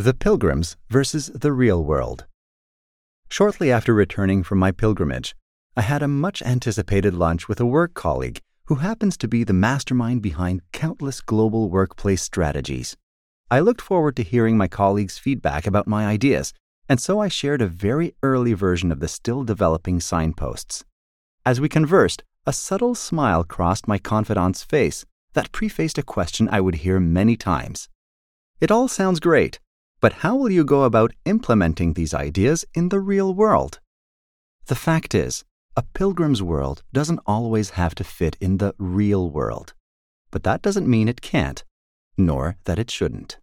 The Pilgrims versus the Real World. Shortly after returning from my pilgrimage, I had a much anticipated lunch with a work colleague who happens to be the mastermind behind countless global workplace strategies. I looked forward to hearing my colleague's feedback about my ideas, and so I shared a very early version of the still developing signposts. As we conversed, a subtle smile crossed my confidant's face that prefaced a question I would hear many times. It all sounds great, but how will you go about implementing these ideas in the real world? The fact is, a pilgrim's world doesn't always have to fit in the real world. But that doesn't mean it can't, nor that it shouldn't.